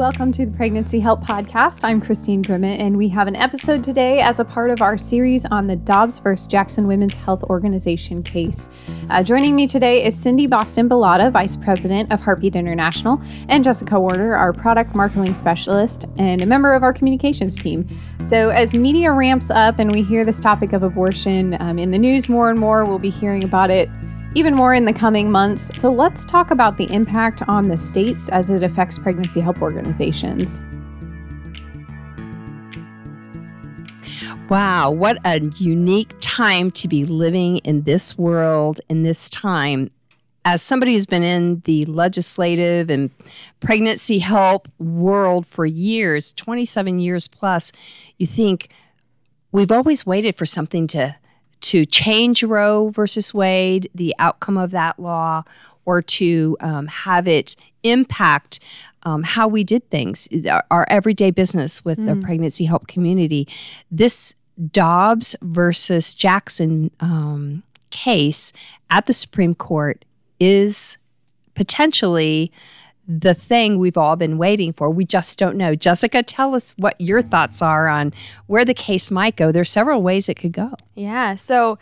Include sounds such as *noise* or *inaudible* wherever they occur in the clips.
Welcome to the Pregnancy Help Podcast. I'm Christine Grimmett, and we have an episode today as a part of our series on the Dobbs vs. Jackson Women's Health Organization case. Uh, joining me today is Cindy Boston Mileti, Vice President of Heartbeat International, and Jessica Warder, our Product Marketing Specialist and a member of our communications team. So, as media ramps up and we hear this topic of abortion um, in the news more and more, we'll be hearing about it even more in the coming months. So let's talk about the impact on the states as it affects pregnancy help organizations. Wow, what a unique time to be living in this world in this time. As somebody who's been in the legislative and pregnancy help world for years, 27 years plus, you think we've always waited for something to to change Roe versus Wade, the outcome of that law, or to um, have it impact um, how we did things, our, everyday business with mm. the pregnancy help community. This Dobbs versus Jackson um, case at the Supreme Court is potentially the thing we've all been waiting for. We just don't know. Jessica, tell us what your thoughts are on where the case might go. There's several ways it could go. Yeah. So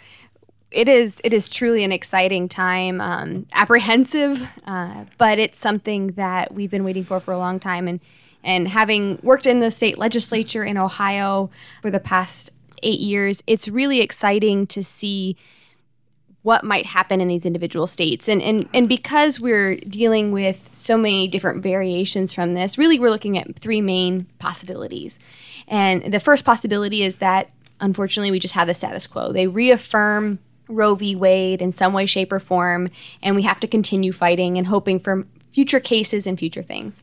it is it is truly an exciting time, um, apprehensive, uh, but it's something that we've been waiting for for a long time. And and having worked in the state legislature in Ohio for the past eight years, it's really exciting to see what might happen in these individual states. And, and, and because we're dealing with so many different variations from this, really we're looking at three main possibilities. And the first possibility is that unfortunately we just have the status quo. They reaffirm Roe v. Wade in some way, shape, or form, and we have to continue fighting and hoping for future cases and future things.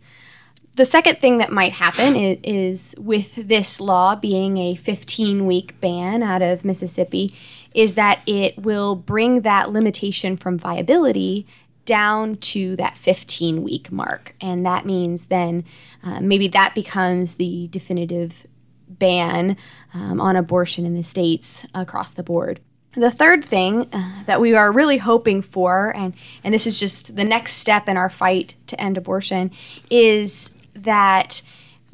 The second thing that might happen is, is, with this law being a 15 week ban out of Mississippi, is that it will bring that limitation from viability down to that 15 week mark. And that means then uh, maybe that becomes the definitive ban um, on abortion in the states across the board. The third thing uh, that we are really hoping for, and, and this is just the next step in our fight to end abortion, is that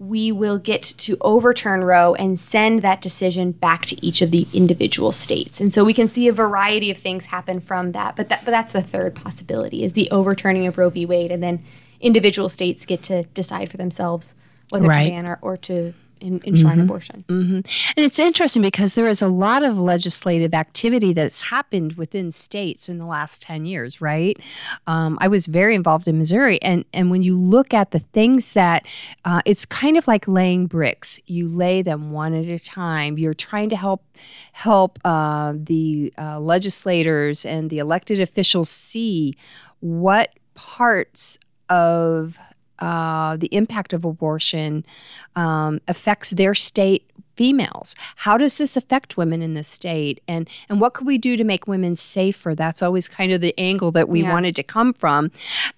we will get to overturn Roe and send that decision back to each of the individual states. And so we can see a variety of things happen from that. But that but that's the third possibility is the overturning of Roe v. Wade and then individual states get to decide for themselves whether right. to ban or, or to in, enshrine mm-hmm. abortion. Mm-hmm. And it's interesting because there is a lot of legislative activity that's happened within states in the last 10 years, right? Um, I was very involved in Missouri. And, and when you look at the things that uh, it's kind of like laying bricks, you lay them one at a time. You're trying to help help uh, the uh, legislators and the elected officials see what parts of uh, the impact of abortion um, affects their state females. How does this affect women in the state? And and what could we do to make women safer? That's always kind of the angle that we yeah. wanted to come from.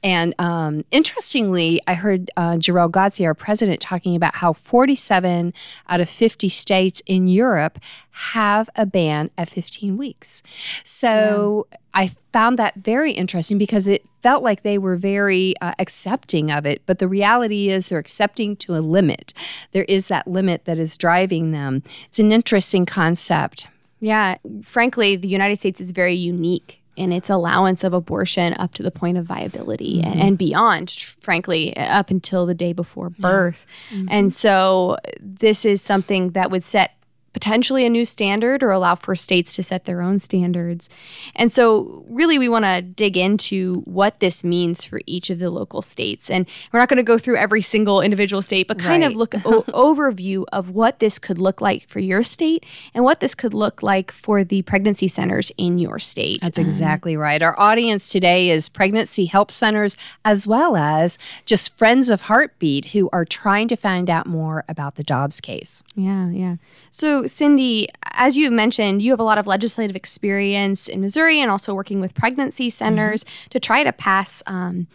And um, interestingly, I heard uh, Jor-El Godsey, our president, talking about how 47 out of 50 states in Europe have a ban at 15 weeks. So yeah. I found that very interesting because it felt like they were very uh, accepting of it. But the reality is they're accepting to a limit. There is that limit that is driving them. It's an interesting concept. Yeah. Frankly, the United States is very unique in its allowance of abortion up to the point of viability mm-hmm. and, beyond, frankly, up until the day before birth. Yeah. Mm-hmm. And so this is something that would set potentially a new standard or allow for states to set their own standards. And so, really, we want to dig into what this means for each of the local states. And we're not going to go through every single individual state, but kind right. of look *laughs* o- overview of what this could look like for your state and what this could look like for the pregnancy centers in your state. That's exactly um, right. Our audience today is pregnancy help centers as well as just friends of Heartbeat who are trying to find out more about the Dobbs case. Yeah, yeah. So Cindy, as you mentioned, you have a lot of legislative experience in Missouri and also working with pregnancy centers mm-hmm. to try to pass um,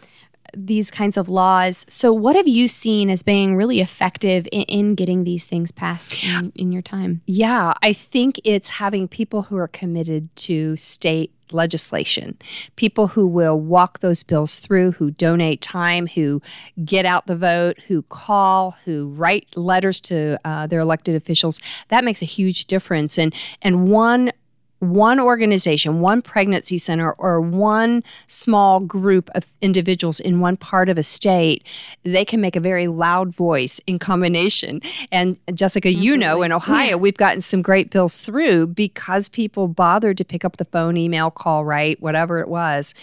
these kinds of laws. So, what have you seen as being really effective in, in getting these things passed in, in your time? Yeah, I think it's having people who are committed to state legislation. People who will walk those bills through, who donate time, who get out the vote, who call, who write letters to uh, their elected officials. That makes a huge difference. And and one one organization, one pregnancy center, or one small group of individuals in one part of a state, they can make a very loud voice in combination. And Jessica, Absolutely. you know, in Ohio, yeah. we've gotten some great bills through because people bothered to pick up the phone, email, call, write, whatever it was.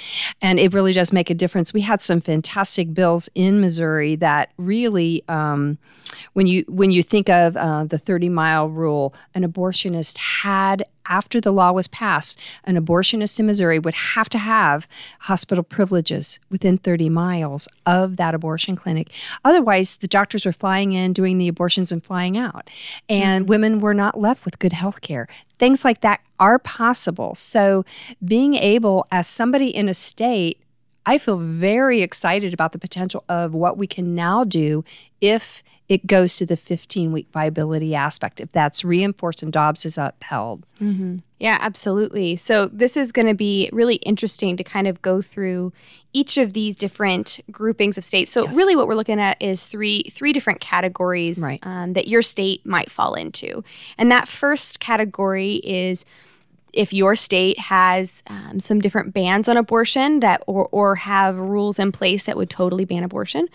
And it really does make a difference. We had some fantastic bills in Missouri that really, um, when you when you think of uh, the 30 mile rule, an abortionist had after the law was passed, an abortionist in Missouri would have to have hospital privileges within 30 miles of that abortion clinic. Otherwise, the doctors were flying in, doing the abortions, and flying out. And mm-hmm. women were not left with good health care. Things like that are possible. So, being able, as somebody in a state, I feel very excited about the potential of what we can now do if it goes to the 15 week viability aspect if that's reinforced and Dobbs is upheld. Mm-hmm. Yeah, absolutely. So, this is going to be really interesting to kind of go through each of these different groupings of states. So, yes. really, what we're looking at is three three different categories right. um, that your state might fall into. And that first category is if your state has um, some different bans on abortion that or, or have rules in place that would totally ban abortion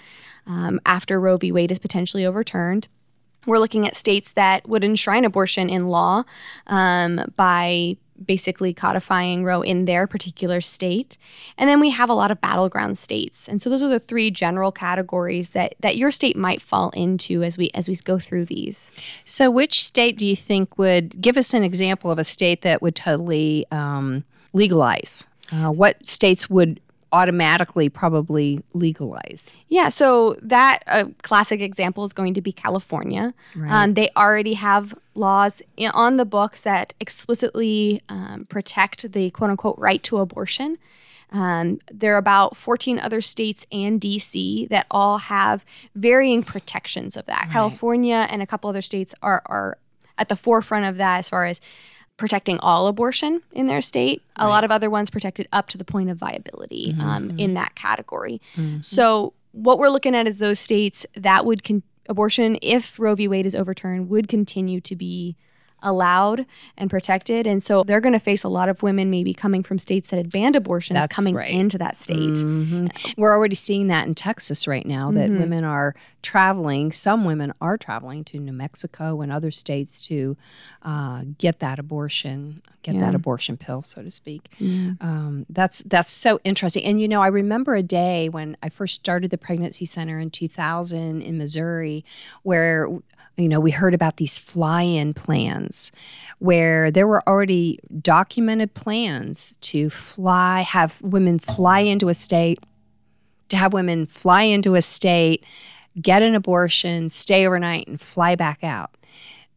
um, after Roe v. Wade is potentially overturned. We're looking at states that would enshrine abortion in law um, by basically codifying Roe in their particular state. And then we have a lot of battleground states. And so those are the three general categories that that your state might fall into as we as we go through these. So which state do you think would give us an example of a state that would totally um, legalize? Uh, what states would automatically probably legalize. Yeah, so that uh, classic example is going to be California. Right. Um, they already have laws on the books that explicitly um, protect the quote unquote right to abortion. Um, there are about 14 other states and DC that all have varying protections of that. Right. California and a couple other states are, are at the forefront of that as far as protecting all abortion in their state. A lot of other ones protected up to the point of viability mm-hmm. um, in that category. Mm-hmm. So what we're looking at is those states that would con- abortion, if Roe v. Wade is overturned, would continue to be allowed and protected. And so they're going to face a lot of women maybe coming from states that had banned abortions That's coming right. into that state. Mm-hmm. We're already seeing that in Texas right now that mm-hmm. women are traveling, some women are traveling to New Mexico and other states to uh, get that abortion, get yeah. that abortion pill, so to speak. Yeah. Um, that's that's so interesting. And you know, I remember a day when I first started the pregnancy center in 2000 in Missouri where you know, we heard about these fly in plans where there were already documented plans to fly, have women fly into a state, to have women fly into a state, get an abortion, stay overnight, and fly back out.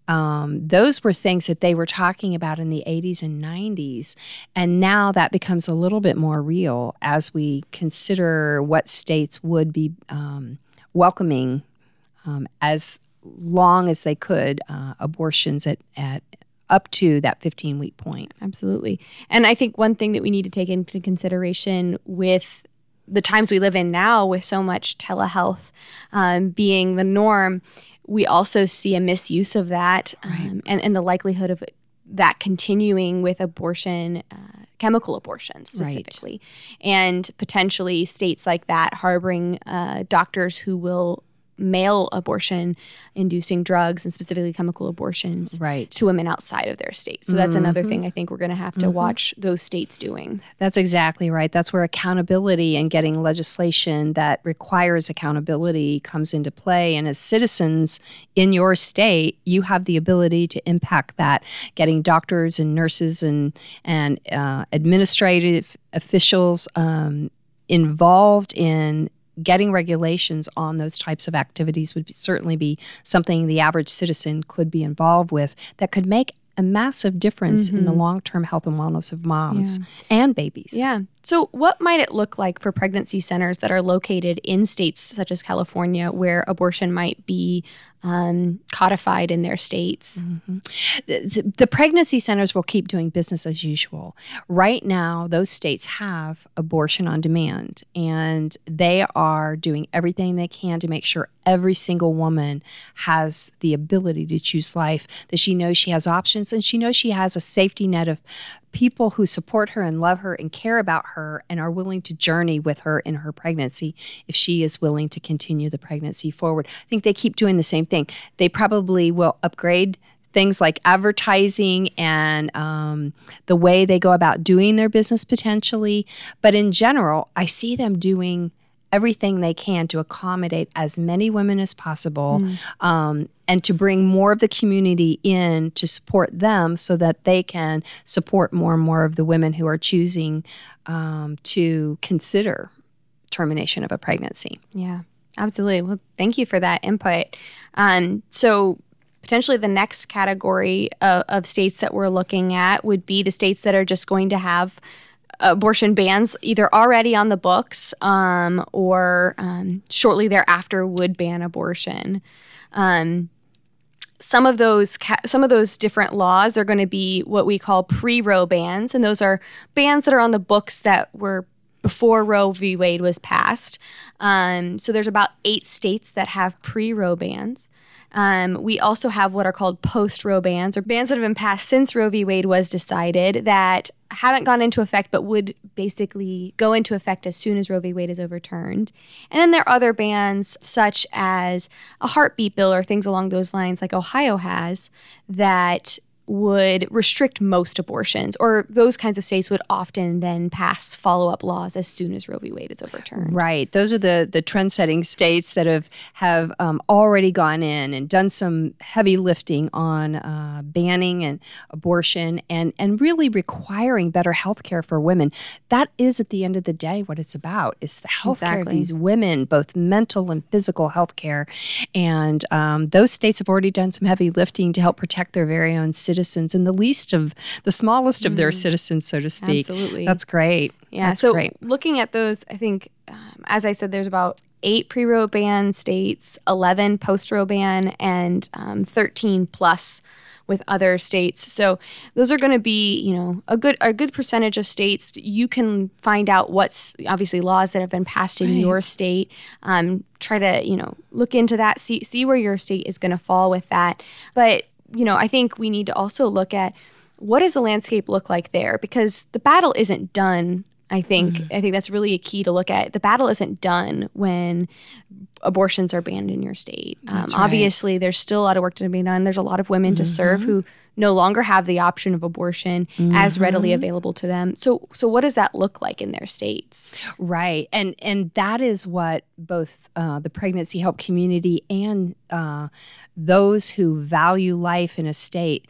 Um, those were things that they were talking about in the 80s and 90s. And now that becomes a little bit more real as we consider what states would be um, welcoming um, as long as they could uh, abortions at, at up to that 15 week point. Absolutely. And I think one thing that we need to take into consideration with the times we live in now, with so much telehealth um, being the norm, we also see a misuse of that um, right. and, and the likelihood of that continuing with abortion. Uh, chemical abortions specifically, right. and potentially states like that harboring uh, doctors who will mail abortion inducing drugs and specifically chemical abortions right. to women outside of their state. So that's mm-hmm. another thing I think we're going to have to mm-hmm. watch those states doing. That's exactly right. That's where accountability and getting legislation that requires accountability comes into play. And as citizens in your state, you have the ability to impact that, getting doctors and nurses and and uh, administrative officials um, involved in getting regulations on those types of activities would be, certainly be something the average citizen could be involved with that could make a massive difference mm-hmm. in the mm-hmm. long term health and wellness of moms yeah. and babies. Yeah. So, what might it look like for pregnancy centers that are located in states such as California where abortion might be um, codified in their states? Mm-hmm. The, the, pregnancy centers will keep doing business as usual. Right now, those states have abortion on demand, and they are doing everything they can to make sure every single woman has the ability to choose life, that she knows she has options, and she knows she has a safety net of people who support her and love her and care about her and are willing to journey with her in her pregnancy if she is willing to continue the pregnancy forward. I think they keep doing the same thing. They probably will upgrade things like advertising and um, the way they go about doing their business potentially. But in general, I see them doing everything they can to accommodate as many women as possible mm. um, and to bring more of the community in to support them so that they can support more and more of the women who are choosing um, to consider termination of a pregnancy. Yeah, absolutely. Well, thank you for that input. Um, so, potentially the next category of, of states that we're looking at would be the states that are just going to have abortion bans either already on the books um, or um, shortly thereafter would ban abortion. Um, some of those ca- some of those different laws are going to be what we call pre-Roe bans, and those are bans that are on the books that were before Roe v. Wade was passed. Um, so there's about eight states that have pre-Roe bans. Um, we also have what are called post Roe bans, or bans that have been passed since Roe v. Wade was decided that haven't gone into effect but would basically go into effect as soon as Roe v. Wade is overturned. And then there are other bans, such as a heartbeat bill or things along those lines, like Ohio has, that would restrict most abortions, or those kinds of states would often then pass follow up laws as soon as Roe v. Wade is overturned. Right. Those are the the trend setting states that have have um, already gone in and done some heavy lifting on uh, banning and abortion and and really requiring better health care for women. That is at the end of the day what it's about. Is the health care exactly. of these women, both mental and physical health care, and um, those states have already done some heavy lifting to help protect their very own citizens citizens and the least of the smallest mm. of their mm. citizens, so to speak. Absolutely. That's great. Yeah. That's so great. looking at those, I think, um, as I said, there's about eight pre-Roe ban states, 11 post-Roe ban, and um, 13 plus with other states. So those are going to be, you know, a good a good percentage of states. You can find out what's obviously laws that have been passed in right. your state. Um, try to, you know, look into that. See see where your state is going to fall with that. But you know, I think we need to also look at what does the landscape look like there because the battle isn't done I think mm. I think that's really a key to look at. The battle isn't done when abortions are banned in your state. Um, right. Obviously, there's still a lot of work to be done. There's a lot of women mm-hmm. to serve who no longer have the option of abortion mm-hmm. as readily available to them. So, so what does that look like in their states? Right, and and that is what both uh, the pregnancy help community and uh, those who value life in a state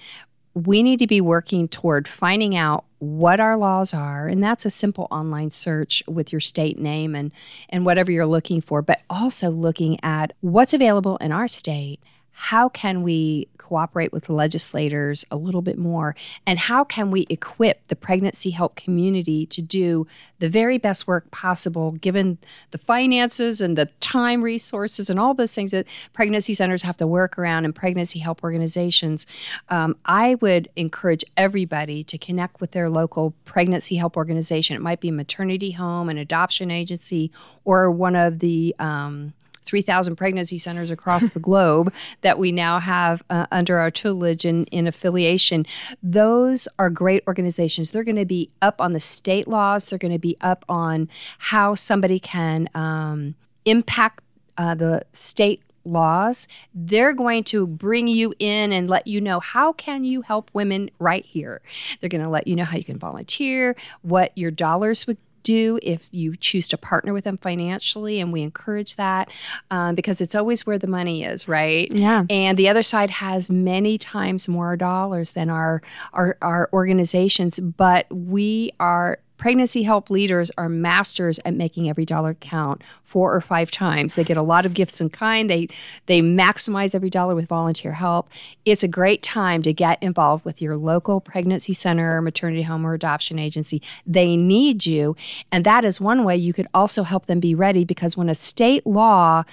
we need to be working toward finding out what our laws are and that's a simple online search with your state name and and whatever you're looking for but also looking at what's available in our state how can we cooperate with legislators a little bit more? And how can we equip the pregnancy help community to do the very best work possible, given the finances and the time resources and all those things that pregnancy centers have to work around and pregnancy help organizations? Um, I would encourage everybody to connect with their local pregnancy help organization. It might be a maternity home, an adoption agency, or one of the um, 3,000 pregnancy centers across the globe *laughs* that we now have uh, under our tutelage and in affiliation. Those are great organizations. They're going to be up on the state laws, they're going to be up on how somebody can um, impact uh, the state laws they're going to bring you in and let you know how can you help women right here they're going to let you know how you can volunteer what your dollars would do if you choose to partner with them financially. And we encourage that um, because it's always where the money is, right? Yeah. And the other side has many times more dollars than our, our, our organizations, but we are pregnancy help leaders are masters at making every dollar count four or five times. They get a lot of gifts in kind. They they maximize every dollar with volunteer help. It's a great time to get involved with your local pregnancy center, maternity home, or adoption agency. They need you, and that is one way you could also help them be ready because when a state law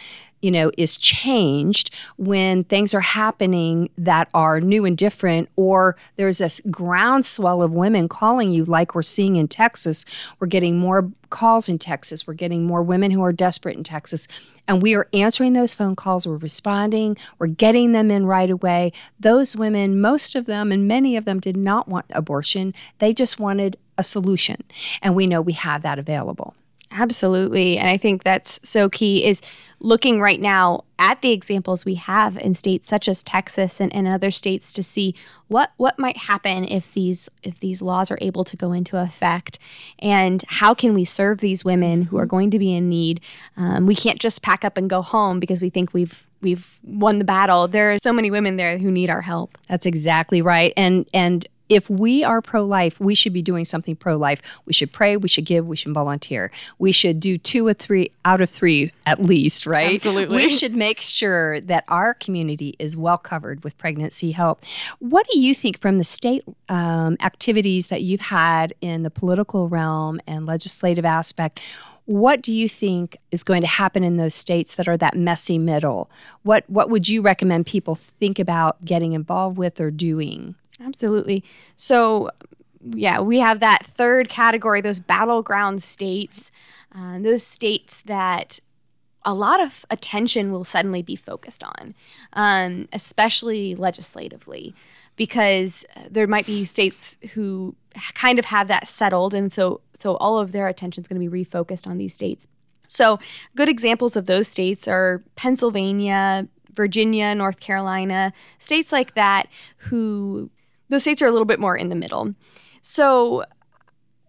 you know, is changed when things are happening that are new and different, or there's this groundswell of women calling you, like we're seeing in Texas. We're getting more calls in Texas. We're getting more women who are desperate in Texas. And we are answering those phone calls. We're responding. We're getting them in right away. Those women, most of them and many of them did not want abortion. They just wanted a solution. And we know we have that available. Absolutely. And I think that's so key is looking right now at the examples we have in states such as Texas and, and other states to see what what might happen if these if these laws are able to go into effect and how can we serve these women who are going to be in need. Um, we can't just pack up and go home because we think we've we've won the battle. There are so many women there who need our help. That's exactly right. And and if we are pro life, we should be doing something pro life. We should pray, we should give, we should volunteer. We should do two or three out of three at least, right? Absolutely. We should make sure that our community is well covered with pregnancy help. What do you think from the state um, activities that you've had in the political realm and legislative aspect? What do you think is going to happen in those states that are that messy middle? What what would you recommend people think about getting involved with or doing? Absolutely. So, yeah, we have that third category, those battleground states, uh, those states that a lot of attention will suddenly be focused on, um, especially legislatively, because there might be states who kind of have that settled, and so so all of their attention is going to be refocused on these states. So, good examples of those states are Pennsylvania, Virginia, North Carolina, states like that who those states are a little bit more in the middle. So,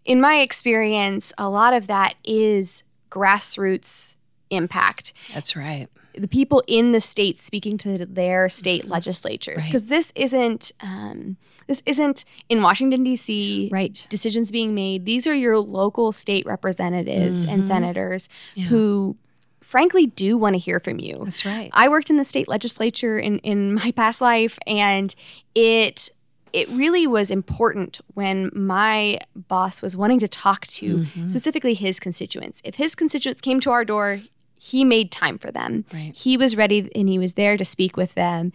in my experience, a lot of that is grassroots impact. That's right. The people in the state speaking to their state mm-hmm. legislatures, because right. this isn't um, this isn't in Washington D.C. Right. Decisions being made. These are your local state representatives mm-hmm. and senators yeah. who frankly do want to hear from you. That's right. I worked in the state legislature in, in my past life, and it it really was important when my boss was wanting to talk to mm-hmm. specifically his constituents. If his constituents came to our door, he made time for them. Right. He was ready and he was there to speak with them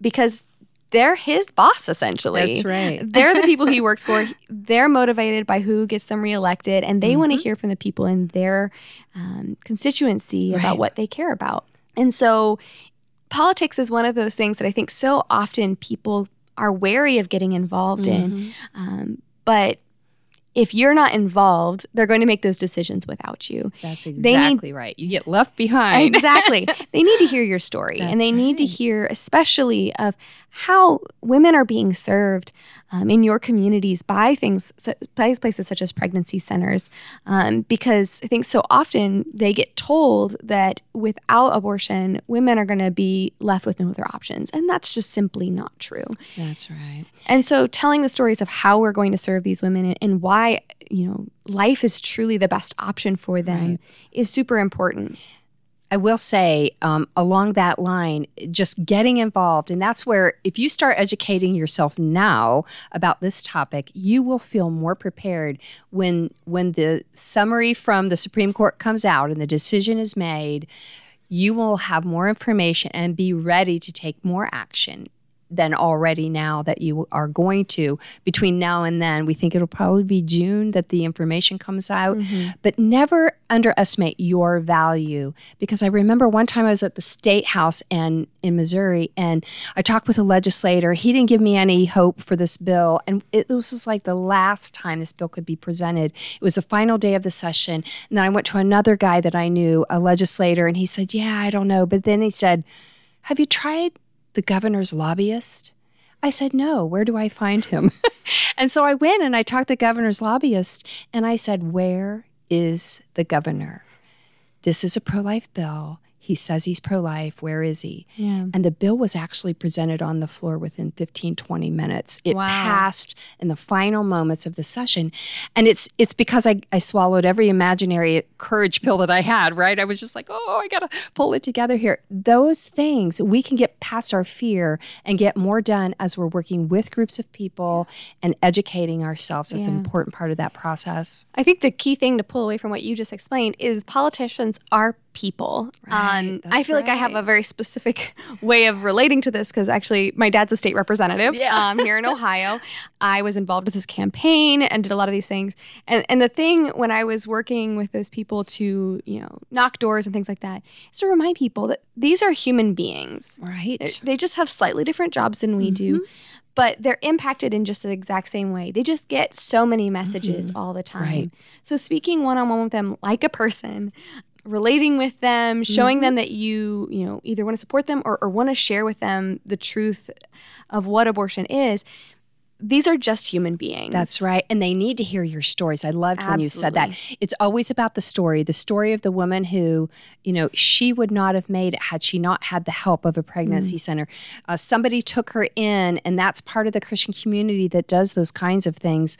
because they're his boss essentially. That's right. *laughs* they're the people he works for. They're motivated by who gets them reelected, and they mm-hmm. want to hear from the people in their um, constituency right. about what they care about. And so, politics is one of those things that I think so often people are wary of getting involved mm-hmm. in. Um, but if you're not involved, they're going to make those decisions without you. That's exactly need, right. You get left behind. exactly. *laughs* they need to hear your story That's and they right. need to hear, especially, of how women are being served um, in your communities by things by places such as pregnancy centers um, because i think so often they get told that without abortion women are going to be left with no other options and that's just simply not true. That's right. And so telling the stories of how we're going to serve these women and why you know life is truly the best option for them right. is super important I will say, um, along that line, just getting involved. And that's where, if you start educating yourself now about this topic, you will feel more prepared when, when the summary from the Supreme Court comes out and the decision is made. You will have more information and be ready to take more action than already now that you are going to. Between now and then, we think it'll probably be June that the information comes out. Mm-hmm. But never underestimate your value because I remember one time I was at the state house and in Missouri and I talked with a legislator. He didn't give me any hope for this bill. And it was just like the last time this bill could be presented. It was the final day of the session. And then I went to another guy that I knew, a legislator, and he said, Yeah, I don't know. But then he said, Have you tried the governor's lobbyist? I said, No, where do I find him? *laughs* and so I went and I talked to the governor's lobbyist and I said, Where is the governor? This is a pro life bill. He says he's pro life. Where is he? Yeah. And the bill was actually presented on the floor within 15, 20 minutes. It Wow. passed in the final moments of the session. And it's it's because I, I swallowed every imaginary courage pill that I had, right? I was just like, oh, I gotta pull it together here. Those things, we can get past our fear and get more done as we're working with groups of people and educating ourselves. That's an important part of that process. I think the key thing to pull away from what you just explained is politicians are people. Right, um, I feel like I have a very specific *laughs* way of relating to this because actually my dad's a state representative Yeah. um, here in Ohio. *laughs* I was involved with his campaign and did a lot of these things. And and the thing when I was working with those people to you know knock doors and things like that is to remind people that these are human beings. Right. They're- They just have slightly different jobs than we do, but they're impacted in just the exact same way. They just get so many messages all the time. Right. So speaking one on one with them like a person, relating with them, showing them mm-hmm. that you, you know, either want to support them or, or want to share with them the truth of what abortion is. These are just human beings. That's right. And they need to hear your stories. I loved when you said that. It's always about the story, the story of the woman who, you know, she would not have made it had she not had the help of a pregnancy Mm. center. Uh, somebody took her in, and that's part of the Christian community that does those kinds of things.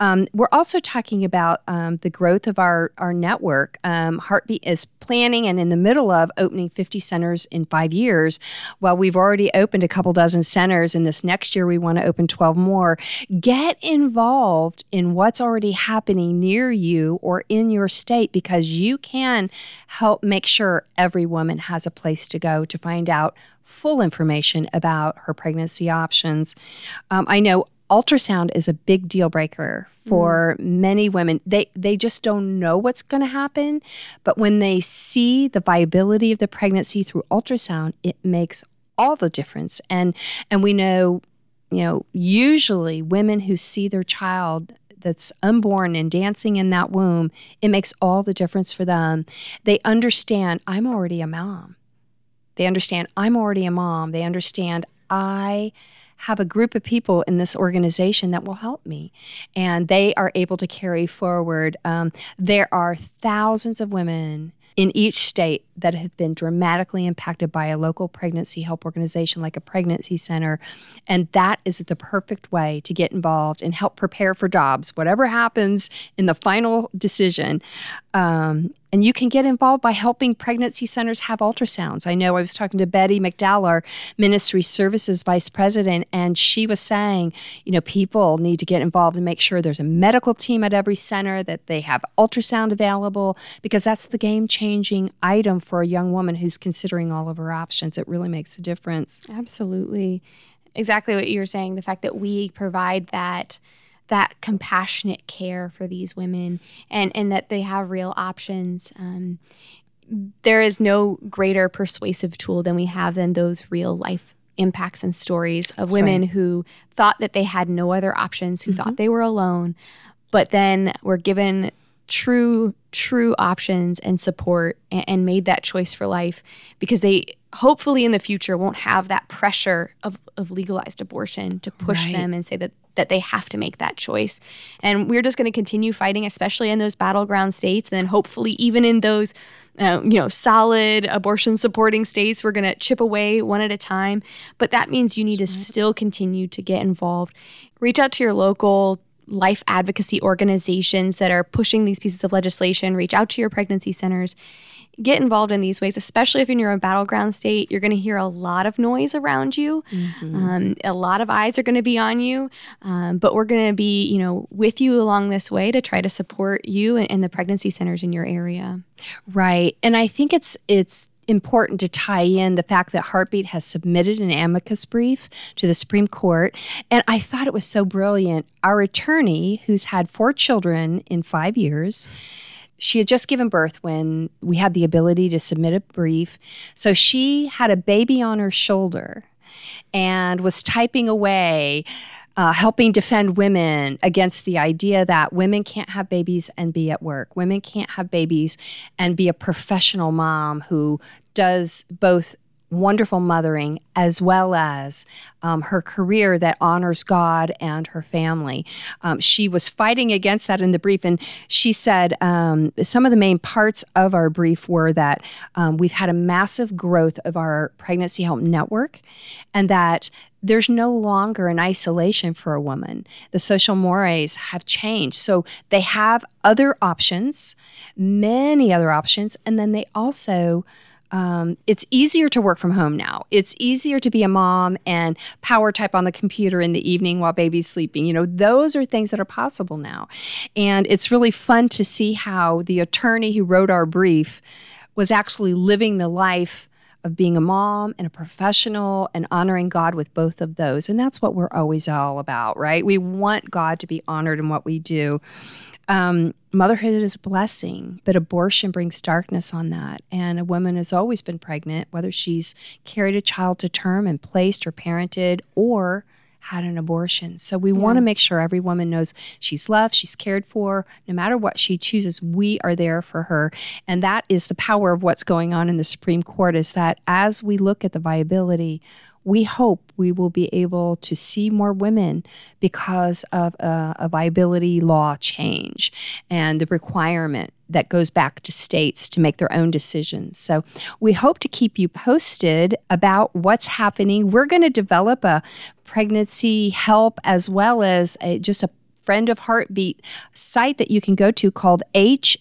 Um, we're also talking about um, the growth of our, our network. Um, Heartbeat is planning and in the middle of opening 50 centers in five years. Well, we've already opened a couple dozen centers, and this next year we want to open 12 more. Get involved in what's already happening near you or in your state because you can help make sure every woman has a place to go to find out full information about her pregnancy options. Um, I know ultrasound is a big deal breaker for many women. They they just don't know what's going to happen, but when they see the viability of the pregnancy through ultrasound, it makes all the difference. And and we know, you know, usually women who see their child that's unborn and dancing in that womb, it makes all the difference for them. They understand I'm already a mom. They understand I'm already a mom. They understand I have a group of people in this organization that will help me. And they are able to carry forward. Um, there are thousands of women in each state that have been dramatically impacted by a local pregnancy help organization like a pregnancy center. And that is the perfect way to get involved and help prepare for jobs, whatever happens in the final decision. Um, and you can get involved by helping pregnancy centers have ultrasounds. I know I was talking to Betty McDowell, our ministry services vice president, and she was saying, you know, people need to get involved and make sure there's a medical team at every center, that they have ultrasound available, because that's the game changing item for a young woman who's considering all of her options. It really makes a difference. Absolutely. Exactly what you were saying. The fact that we provide that that compassionate care for these women and and that they have real options. Um, there is no greater persuasive tool than we have than those real life impacts and stories of That's women right. who thought that they had no other options, who thought they were alone, but then were given true true options and support and, and made that choice for life because they hopefully in the future won't have that pressure of, of legalized abortion to push Right. them and say that that they have to make that choice. And we're just going to continue fighting especially in those battleground states and then hopefully even in those uh, you know solid abortion supporting states we're going to chip away one at a time. But that means you need to still continue to get involved. Reach out to your local life advocacy organizations that are pushing these pieces of legislation reach out to your pregnancy centers. Get involved in these ways especially if you're in a battleground state you're going to hear a lot of noise around you. Um, a lot of eyes are going to be on you um, but we're going to be you know with you along this way to try to support you and, and the pregnancy centers in your area. Right. And I think it's it's important to tie in the fact that Heartbeat has submitted an amicus brief to the Supreme Court. And I thought it was so brilliant. Our attorney, who's had four children in five years, she had just given birth when we had the ability to submit a brief. So she had a baby on her shoulder and was typing away, uh, helping defend women against the idea that women can't have babies and be at work. Women can't have babies and be a professional mom who does both wonderful mothering as well as um, her career that honors God and her family. Um, she was fighting against that in the brief, and she said um, some of the main parts of our brief were that um, we've had a massive growth of our pregnancy help network, and that there's no longer an isolation for a woman. The social mores have changed. So they have other options, many other options, and then they also um, it's easier to work from home now. It's easier to be a mom and power type on the computer in the evening while baby's sleeping. You know, those are things that are possible now. And it's really fun to see how the attorney who wrote our brief was actually living the life of being a mom and a professional and honoring God with both of those. And that's what we're always all about, right? We want God to be honored in what we do. Um, motherhood is a blessing, but abortion brings darkness on that. And a woman has always been pregnant, whether she's carried a child to term and placed or parented or had an abortion. So we yeah. want to make sure every woman knows she's loved, she's cared for, no matter what she chooses, we are there for her. And that is the power of what's going on in the Supreme Court is that as we look at the viability we hope we will be able to see more women because of a, a, viability law change and the requirement that goes back to states to make their own decisions. So we hope to keep you posted about what's happening. We're going to develop a pregnancy help as well as a, just a friend of heartbeat site that you can go to called hbi.life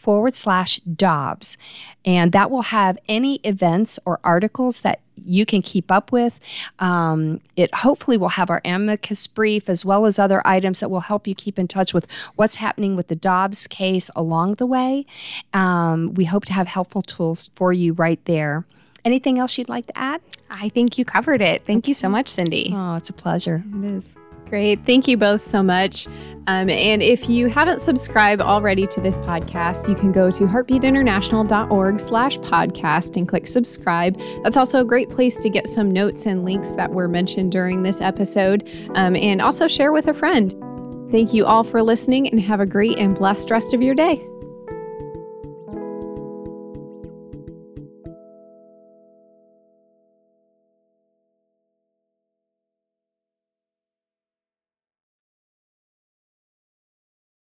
forward slash Dobbs. And that will have any events or articles that you can keep up with. Um, it hopefully will have our amicus brief as well as other items that will help you keep in touch with what's happening with the Dobbs case along the way. Um, we hope to have helpful tools for you right there. Anything else you'd like to add? I think you covered it. Thank you so much, Cindy. Oh, it's a pleasure. It is. Great. Thank you both so much. Um, and if you haven't subscribed already to this podcast, you can go to heartbeatinternational.org slash podcast and click subscribe. That's also a great place to get some notes and links that were mentioned during this episode um, and also share with a friend. Thank you all for listening and have a great and blessed rest of your day.